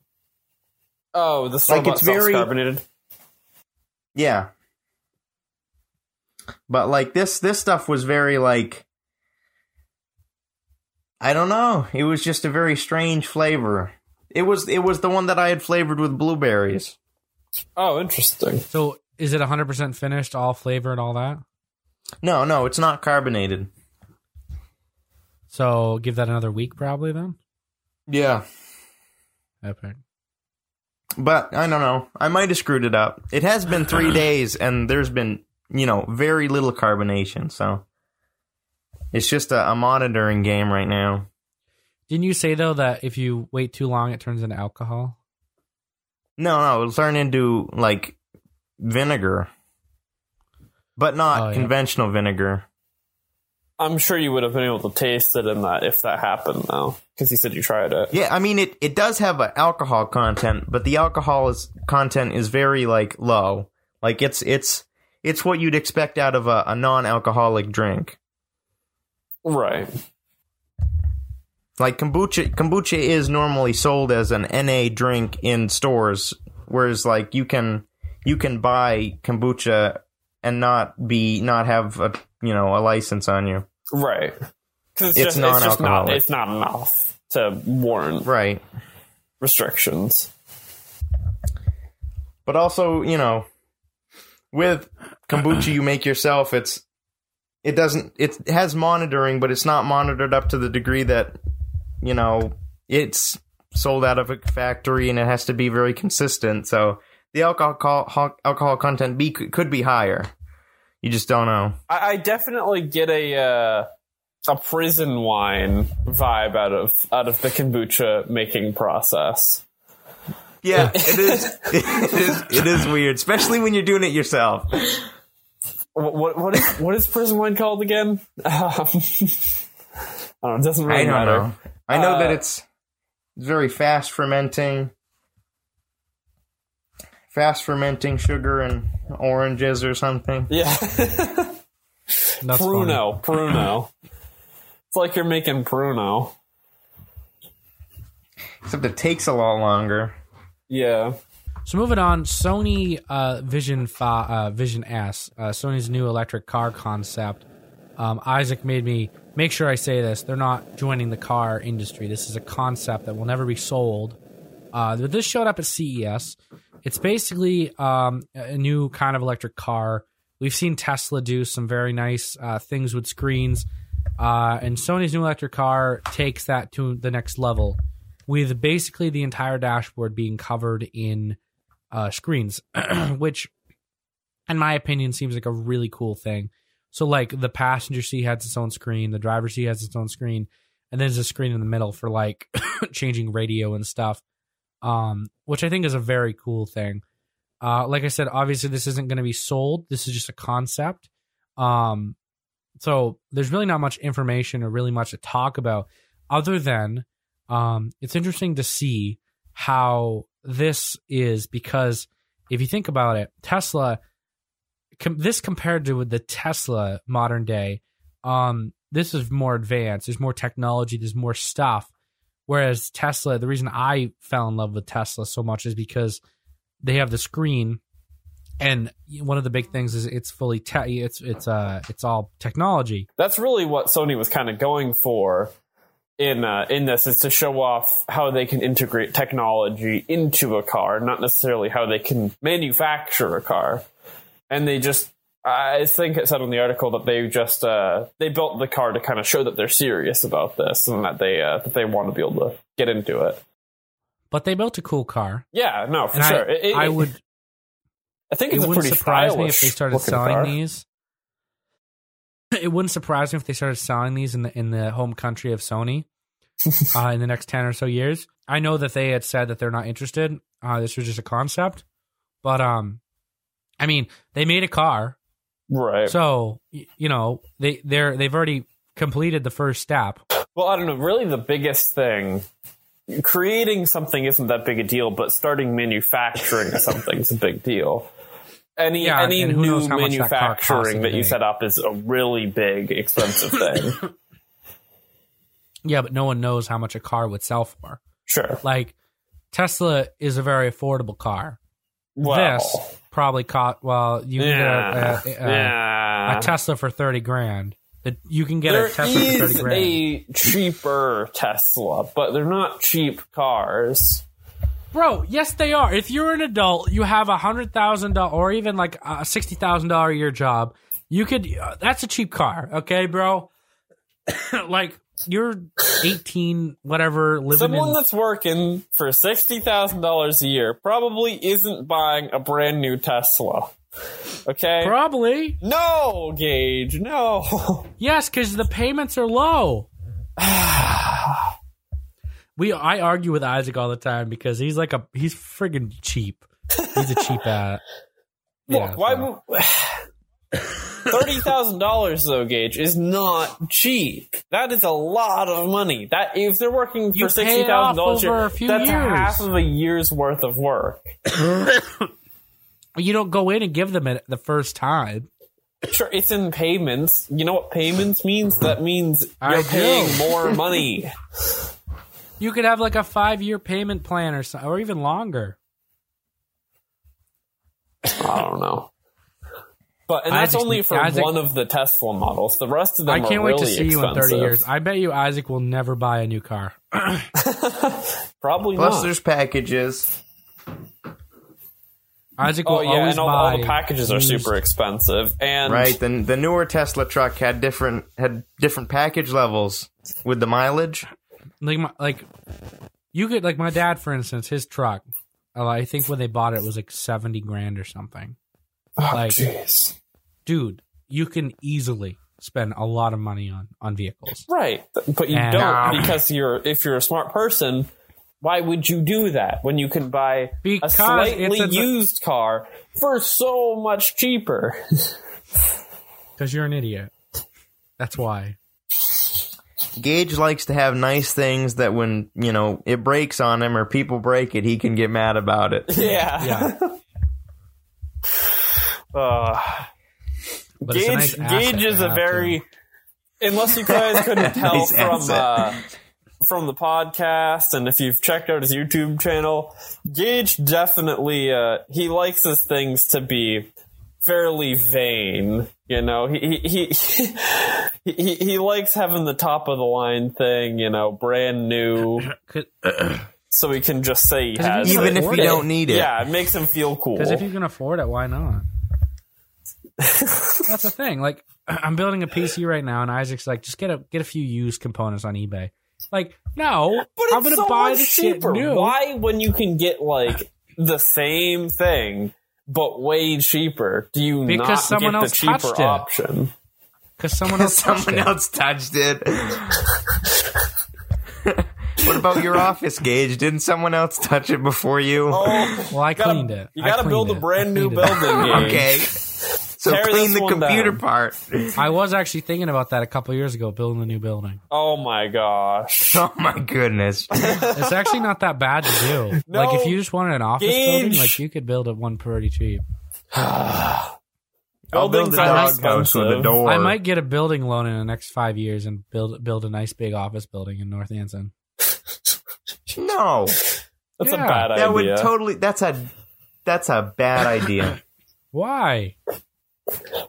Oh, the store Like, it's very- carbonated. Yeah. But like this this stuff was very like I don't know. It was just a very strange flavor. It was it was the one that I had flavored with blueberries. Oh, interesting. So is it 100% finished, all flavor and all that? No, no, it's not carbonated. So give that another week probably then? Yeah. Epic. But I don't know. I might have screwed it up. It has been three *clears throat* days, and there's been, you know, very little carbonation. So it's just a, a monitoring game right now. Didn't you say though that if you wait too long it turns into alcohol? No, no, it'll turn into like vinegar, but not Oh, yeah. conventional vinegar. I'm sure you would have been able to taste it in that if that happened, though, because you said you tried it. Yeah, I mean it. It does have an alcohol content, but the alcohol is content is very like low. Like it's it's it's what you'd expect out of a, a non-alcoholic drink. Right. like kombucha kombucha is normally sold as an NA drink in stores whereas like you can you can buy kombucha and not be not have a you know a license on you Right. Because it's, It's just, it's just not it's not enough to warrant right restrictions. but also you know with kombucha you make yourself it's it doesn't it has monitoring but it's not monitored up to the degree that you know it's sold out of a factory and it has to be very consistent. So the alcohol alcohol content be could be higher. You just don't know. I, I definitely get a uh, a prison wine vibe out of out of the kombucha making process. yeah it is *laughs* it is it is weird especially when you're doing it yourself What what, what is what is prison wine called again? *laughs* Um, I don't know. It doesn't really i don't matter. know i know that Uh, it's very fast fermenting fast fermenting sugar and oranges or something Yeah, *laughs* That's funny. Pruno, Pruno. *clears throat* It's like you're making Pruno. Except it takes a lot longer. Yeah. So moving on, Sony uh, Vision Fi- uh, Vision S, uh, Sony's new electric car concept. Um, Isaac made me make sure I say this. They're not joining the car industry. This is a concept that will never be sold. Uh, this showed up at CES. It's basically um, a new kind of electric car. We've seen Tesla do some very nice uh, things with screens, uh, and Sony's new electric car takes that to the next level, with basically the entire dashboard being covered in uh, screens, *clears throat* which, in my opinion, seems like a really cool thing. So, like the passenger seat has its own screen, the driver's seat has its own screen, and there's a screen in the middle for like *laughs* changing radio and stuff, um, which I think is a very cool thing. Uh, like I said, obviously this isn't going to be sold. This is just a concept. Um, so there's really not much information or really much to talk about, other than um, it's interesting to see how this is because if you think about it, Tesla, com- this compared to the Tesla modern day, um, this is more advanced. There's more technology. There's more stuff. Whereas Tesla, the reason I fell in love with Tesla so much is because they have the screen, and one of the big things is it's fully te- it's it's uh it's all technology. That's really what Sony was kind of going for in uh, in this is to show off how they can integrate technology into a car, not necessarily how they can manufacture a car. And they just, I think it said in the article that they just uh, they built the car to kind of show that they're serious about this and that they uh, that they want to be able to get into it. But they built a cool car. Yeah, no, for And sure. I, It- it- I would I think it pretty surprise me if they started selling car. these. *laughs* It wouldn't surprise me if they started selling these in the in the home country of Sony *laughs* uh, in the next ten or so years. I know that they had said that they're not interested. Uh, this was just a concept, but um, I mean, they made a car, Right. so you know they they're they've already completed the first step. Well, I don't know. Really, the biggest thing, creating something isn't that big a deal, but starting manufacturing something is a big deal. Any Yeah, any new much that manufacturing that you set up is a really big, expensive *coughs* thing. Yeah, but no one knows how much a car would sell for. Sure. Like Tesla is a very affordable car. Well, this probably caught well. You can yeah, get a, a, a, yeah. a Tesla for thirty grand. That you can get there a Tesla for thirty grand. a cheaper Tesla, but they're not cheap cars. Bro, yes, they are. If you're an adult, you have a hundred thousand dollar or even like a sixty thousand dollar a year job. You could. Uh, that's a cheap car, okay, bro. *coughs* like you're eighteen, whatever, living Someone in. that's working for sixty thousand dollars a year probably isn't buying a brand new Tesla. Okay. Probably no, Gage. No. *laughs* yes, because the payments are low. *sighs* *sighs* *sighs* we I argue with Isaac all the time because he's like a he's friggin' cheap. He's a cheap *laughs* uh Look, yeah, why so- *sighs* thirty thousand dollars though, Gage, is not cheap. That is a lot of money. That if they're working You for sixty it dollars, a few that's years. half of a year's worth of work. you don't go in and give them it the first time. Sure, it's in payments. You know what payments means? That means you're paying more money. *laughs* You could have like a five year payment plan or so, or even longer. I don't know. But and that's Isaac- only for Isaac- one of the Tesla models. The rest of them I can't are wait really to see you in thirty years. I bet you Isaac will never buy a new car. *laughs* Probably not. Plus, not. there's packages. Isaac oh, will Oh yeah, always and all, buy all the packages are used- super expensive. And Right, then the newer Tesla truck had different had different package levels with the mileage. Like my, like you could like my dad for instance, his truck. uh, I think when they bought it, it was like seventy grand or something. oh, like- jeez. Dude, you can easily spend a lot of money on on vehicles. Right, but you And- don't because you're if you're a smart person. Why would you do that when you can buy a slightly a- used car for so much cheaper? *laughs* Because you're an idiot. That's why. Gage likes to have nice things that when you know it breaks on him or people break it, he can get mad about it. *laughs* yeah. Yeah. *laughs* Uh, But it's a Gage, nice Gage is a have, very, unless you guys couldn't *laughs* tell Nice from uh, from the podcast and if you've checked out his YouTube channel, Gage definitely uh, he likes his things to be fairly vain. You know, he he he *laughs* he, he likes having the top of the line thing. You know, brand new, *coughs* so he can just say he 'Cause if has you it. Even if you don't need it. Yeah, it makes him feel cool. Because if you can afford it, why not? *laughs* That's the thing. Like, *clears throat* I'm building a PC right now, and Isaac's like, just get a get a few used components on eBay. Like, no, But I'm gonna so buy much the shit new. Why, when you can get like the same thing but way cheaper, do you Because not someone get the cheaper touched option? Because someone else *laughs* touched Someone it. else touched it. *laughs* what about your office, Gage? Didn't someone else touch it before you? Oh, Well, I gotta- cleaned it. You got to cleaned build a brand new building. *laughs* Okay. So Tear clean the computer down. part. I was actually thinking about that a couple years ago, building a new building. Oh my gosh. *laughs* Oh my goodness. It's actually not that bad to do. No, like, if you just wanted an office building, like you could build it one pretty cheap. *sighs* I'll build a are doghouse with a door. I might get a building loan in the next five years and build build a nice big office building in North Anson. No, That's Yeah, a bad idea. that would totally. That's a. That's a bad idea. *laughs* Why?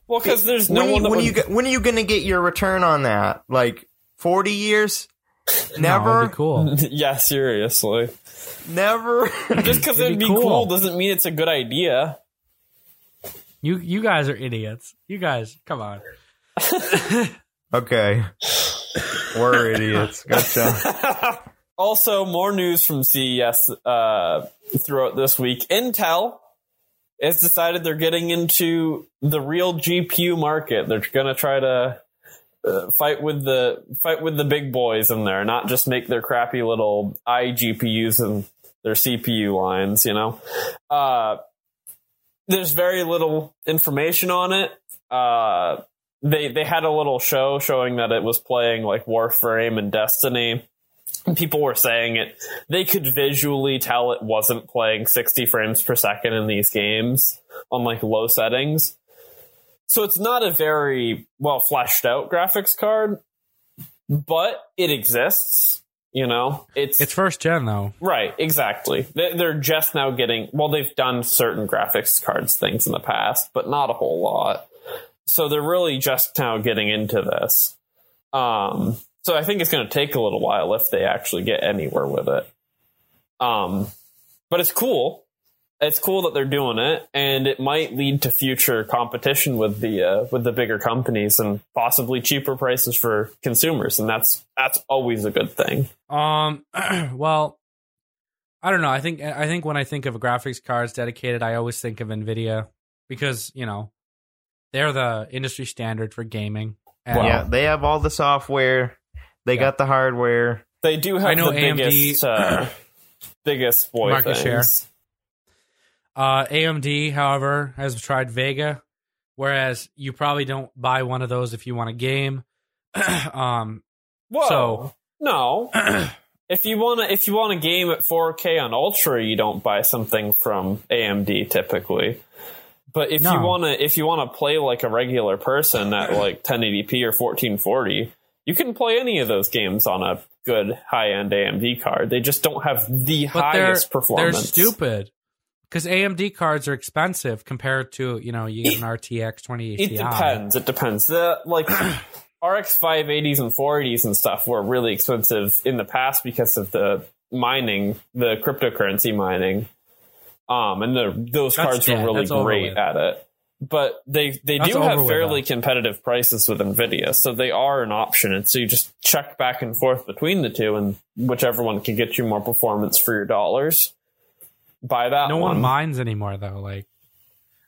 Well, because there's no when, one you, when would. you get, when are you going to get your return on that? Like forty years? Never. it'd be cool. *laughs* yeah, seriously. Never. *laughs* Just because It'd it'd be be cool. cool. doesn't mean it's a good idea. You you guys are idiots. You guys, come on. *laughs* okay. We're idiots. Gotcha. Also, more news from CES uh, throughout this week. Intel has decided they're getting into the real GPU market. They're going to try to uh, fight with the fight with the big boys in there, not just make their crappy little iGPUs and their CPU lines. You know, uh, there's very little information on it. Uh, they they had a little show showing that it was playing like Warframe and Destiny people were saying it they could visually tell it wasn't playing 60 frames per second in these games on like low settings. So it's not a very well fleshed out graphics card but it exists you know? It's, It's first gen though. right exactly. They- they're just now getting well they've done certain graphics cards things in the past but not a whole lot. So they're really just now getting into this. Um so I think it's going to take a little while if they actually get anywhere with it. Um, but it's cool. It's cool that they're doing it, and it might lead to future competition with the uh, with the bigger companies and possibly cheaper prices for consumers, and that's that's always a good thing. Um, *clears throat* well, I don't know. I think I think when I think of graphics cards dedicated, I always think of Nvidia because you know they're the industry standard for gaming. And yeah, they have all the software. They Yeah. got the hardware. They do have I know the AMD biggest uh, *clears throat* biggest boy Market share. Uh, AMD, however, has tried Vega, whereas you probably don't buy one of those if you want a game. *clears throat* um, Whoa, So- no. *clears throat* if you want to if you want a game at 4K on Ultra, you don't buy something from AMD typically. But if you want to if you want to play like a regular person at like 1080p or 1440, you can play any of those games on a good high-end AMD card. They just don't have the but they're highest they're stupid because AMD cards are expensive compared to you know you get an RTX 2080 It depends. It depends. The like *clears throat* RX 580s and 480s and stuff were really expensive in the past because of the mining, the cryptocurrency mining. Um, and the those That's cards were really That's great at it. But they they That's do have fairly now. competitive prices with Nvidia, so they are an option. And so you just check back and forth between the two, and whichever one can get you more performance for your dollars, buy that No one. one minds anymore though. Like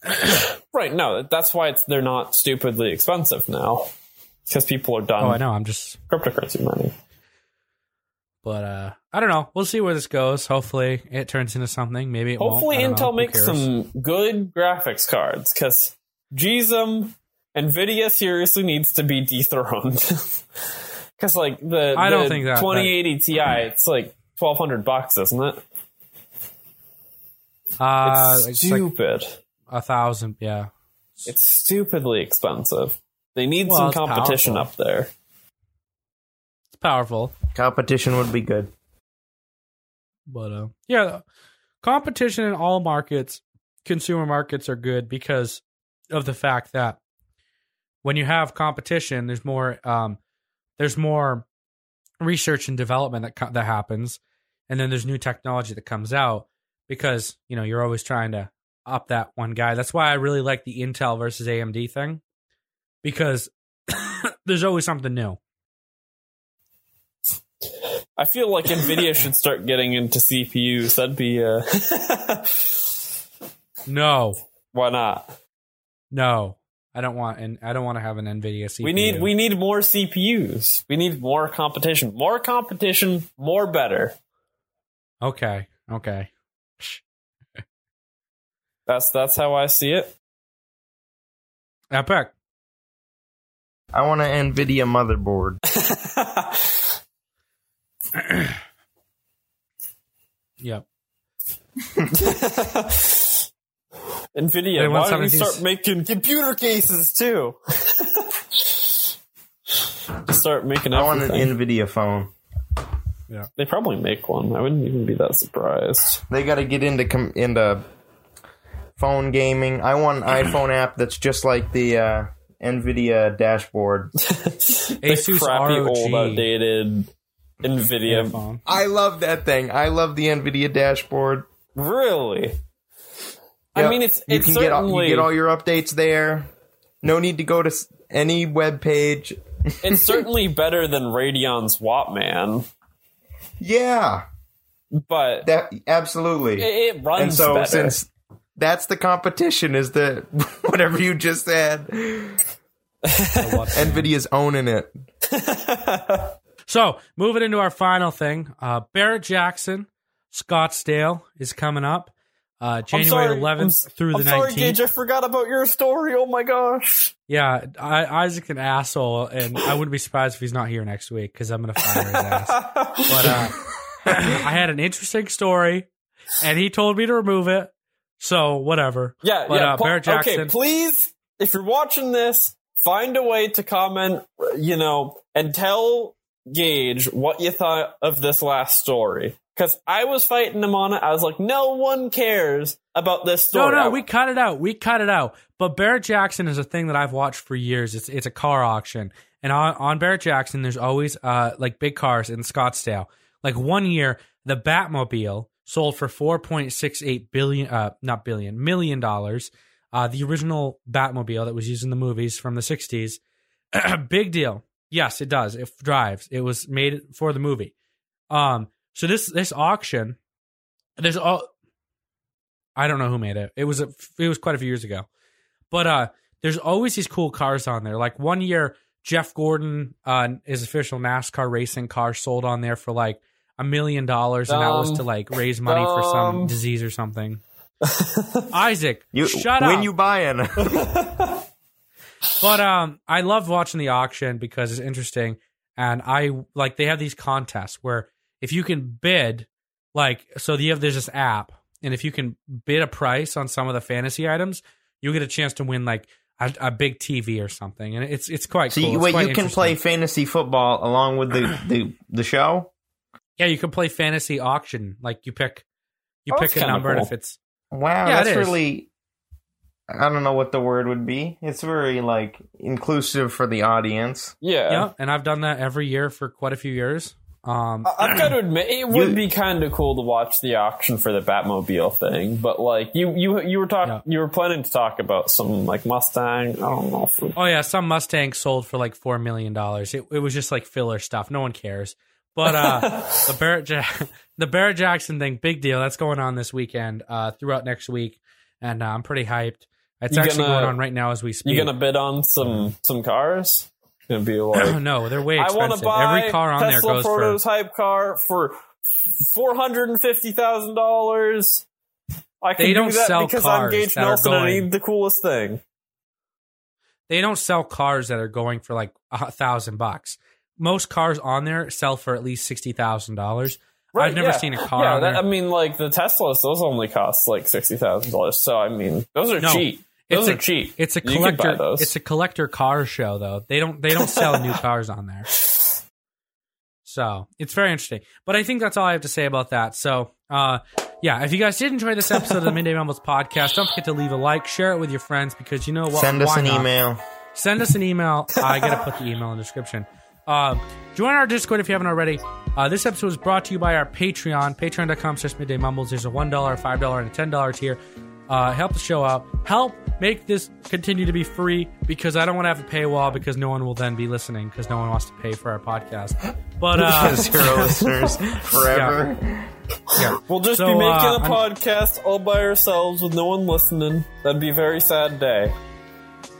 *clears throat* Right. No, that's why it's they're not stupidly expensive now because people are done oh, I know. I'm just cryptocurrency money. But uh I don't know. We'll see where this goes. Hopefully it turns into something. Maybe Hopefully, won't. I don't know. Intel makes some good graphics cards because GSM Nvidia seriously needs to be dethroned. *laughs* Because like the, I don't think that- 2080 Ti, it's like twelve hundred bucks, isn't it? Uh, It's it's like stupid. a thousand. Yeah. it's stupidly expensive. They need Well, some competition up there. Powerful. Competition would be good. But uh, yeah, competition in all markets, consumer markets are good because of the fact that when you have competition, there's more um, there's more research and development that co- that happens, and then there's new technology that comes out because you know you're always trying to up that one guy. That's why I really like the Intel versus AMD thing because *coughs* there's always something new. I feel like Nvidia should *laughs* start getting into CPUs. That'd be uh *laughs* No, why not? no, I don't want and I don't want to have an Nvidia CPU. We need we need more CPUs. We need more competition. More competition, more better. okay, okay. *laughs* That's that's how I see it. Epic. I want an NVIDIA motherboard. Yep. *laughs* Nvidia, Anyone why don't you 17s? start making computer cases too? *laughs* Just start making I want an. NVIDIA phone. Yeah, They probably make one. I wouldn't even be that surprised. They got to get into com- into phone gaming. I want an iPhone app that's just like the uh, NVIDIA dashboard. *laughs* The Asus crappy ROG old outdated Nvidia. phone. I love that thing. I love the NVIDIA dashboard. Really? I mean, it's you it's can get all, you get all your updates there. No need to go to any web page. it's *laughs* certainly better than Radeon's Wattman, Yeah, but that absolutely. it, it runs and so better. since that's the competition, is the *laughs* whatever you just said. *laughs* Nvidia's owning it. So, moving into our final thing, uh, Barrett Jackson, Scottsdale is coming up uh, January sorry, 11th I'm, through the I'm sorry, 19th. Gage. I forgot about your story. Oh my gosh. Yeah, I, Isaac's an asshole, and I wouldn't be surprised if he's not here next week because I'm going to fire his ass. *laughs* But uh, I had an interesting story, and he told me to remove it. So, whatever. Yeah, But, yeah. uh, Barrett Jackson- Okay, please, if you're watching this, find a way to comment, you know, and tell Gage what you thought of this last story. Because I was fighting him on it. I was like, no one cares about this story. no, I- we cut it out. We cut it out. But Barrett Jackson is a thing that I've watched for years. It's it's a car auction, and on on Barrett Jackson, there's always uh like big cars in Scottsdale. Like one year, the Batmobile sold for four point six eight billion, uh, not billion, million dollars. Uh, the original Batmobile that was used in the movies from the '60s. *clears throat* big deal. Yes, it does. It drives. It was made for the movie. Um, so this this auction, there's all. I don't know who made it. It was a, it was quite a few years ago, but uh, there's always these cool cars on there. Like one year, Jeff Gordon, uh, his official NASCAR racing car sold on there for like a million dollars, and that was to like raise money for some disease or something. *laughs* Isaac, You, shut when up. When you buy buying? *laughs* But um, I love watching the auction because it's interesting, and I like they have these contests where if you can bid, like so you have there's this app, and if you can bid a price on some of the fantasy items, you get a chance to win like a, a big TV or something, and it's it's quite so cool. you, wait, quite you can play fantasy football along with the *clears throat* the, the show. Yeah, you can play fantasy auction. Like you pick, you Oh, pick a number, and if it's Wow, Yeah, it that's is. really. I don't know what the word would be. It's very like inclusive for the audience. yeah. yeah, and I've done that every year for quite a few years. Um, I- I've got to admit, it *clears throat* would You- be kind of cool to watch the auction for the Batmobile thing. But like, you you you were talking, Yeah. you were planning to talk about some like Mustang. I don't know. If, Oh yeah, some Mustang sold for like four million dollars. It, it was just like filler stuff. No one cares. But uh, *laughs* the Barrett ja- *laughs* the Barrett Jackson thing, big deal. That's going on this weekend, uh, throughout next week, and uh, I'm pretty hyped. It's You actually gonna- going on right now as we speak. you gonna bid on some some cars? Gonna be *clears throat* like. no, they're way expensive. I want to buy Every car on Tesla there goes for. prototype car for four hundred and fifty thousand dollars. I can They don't do that sell because I'm Gage Nelson and I going- need the coolest thing. They don't sell cars that are going for like a thousand bucks. Most cars on there sell for at least sixty thousand dollars. I've never yeah. seen a car Yeah, on that, there. I mean, like the Teslas, those only cost like sixty thousand dollars. So I mean, those are No, cheap. It's Those a- are cheap. It's a You can buy collector. those. It's a collector car show, though. They don't. They don't sell new *laughs* cars on there. So it's very interesting. But I think that's all I have to say about that. So, uh, yeah, if you guys did enjoy this episode of the Midday Mumbles podcast, don't forget to leave a like, share it with your friends because you know what? Send us an not? email. Send us an email. I gotta put the email in the description. Uh, join our Discord if you haven't already. Uh, this episode was brought to you by our Patreon, patreon.com slash midday mumbles. There's a $1, $5, and a $10 tier. Uh, help the show out. Help make this continue to be free because I don't want to have a paywall because no one will then be listening because no one wants to pay for our podcast. But, uh, *laughs* Zero listeners forever. yeah. We'll just So, be making uh, a I'm- podcast all by ourselves with no one listening. That'd be a very sad day.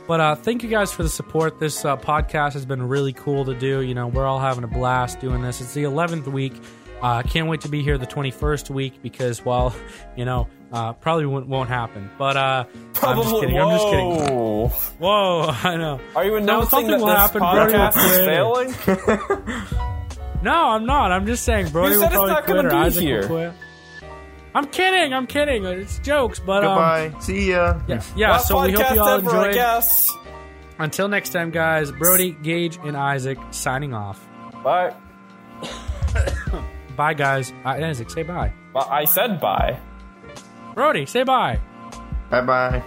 But uh, thank you guys for the support. This uh, podcast has been really cool to do. You know, we're all having a blast doing this. It's the 11th week. Uh, can't wait to be here the 21st week because, well, *laughs* you know, uh, probably won't, won't happen. But uh, I'm just kidding. I'm just kidding. Whoa. Whoa, *laughs* I know. Are you No, announcing something that will this happen, Brody will podcast is failing? *laughs* No, I'm not. I'm just saying Brody You will it's probably not quit or be Isaac here. will quit. I'm kidding. I'm kidding. It's jokes. But um, Goodbye. See ya. yeah, yeah. Last So we hope you all ever, I enjoyed. guess. Until next time, guys. Brody, Gage, and Isaac signing off. Bye. Bye, guys. Uh, Isaac, say bye. Well, I said bye. Brody, say bye. Bye bye.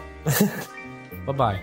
bye bye.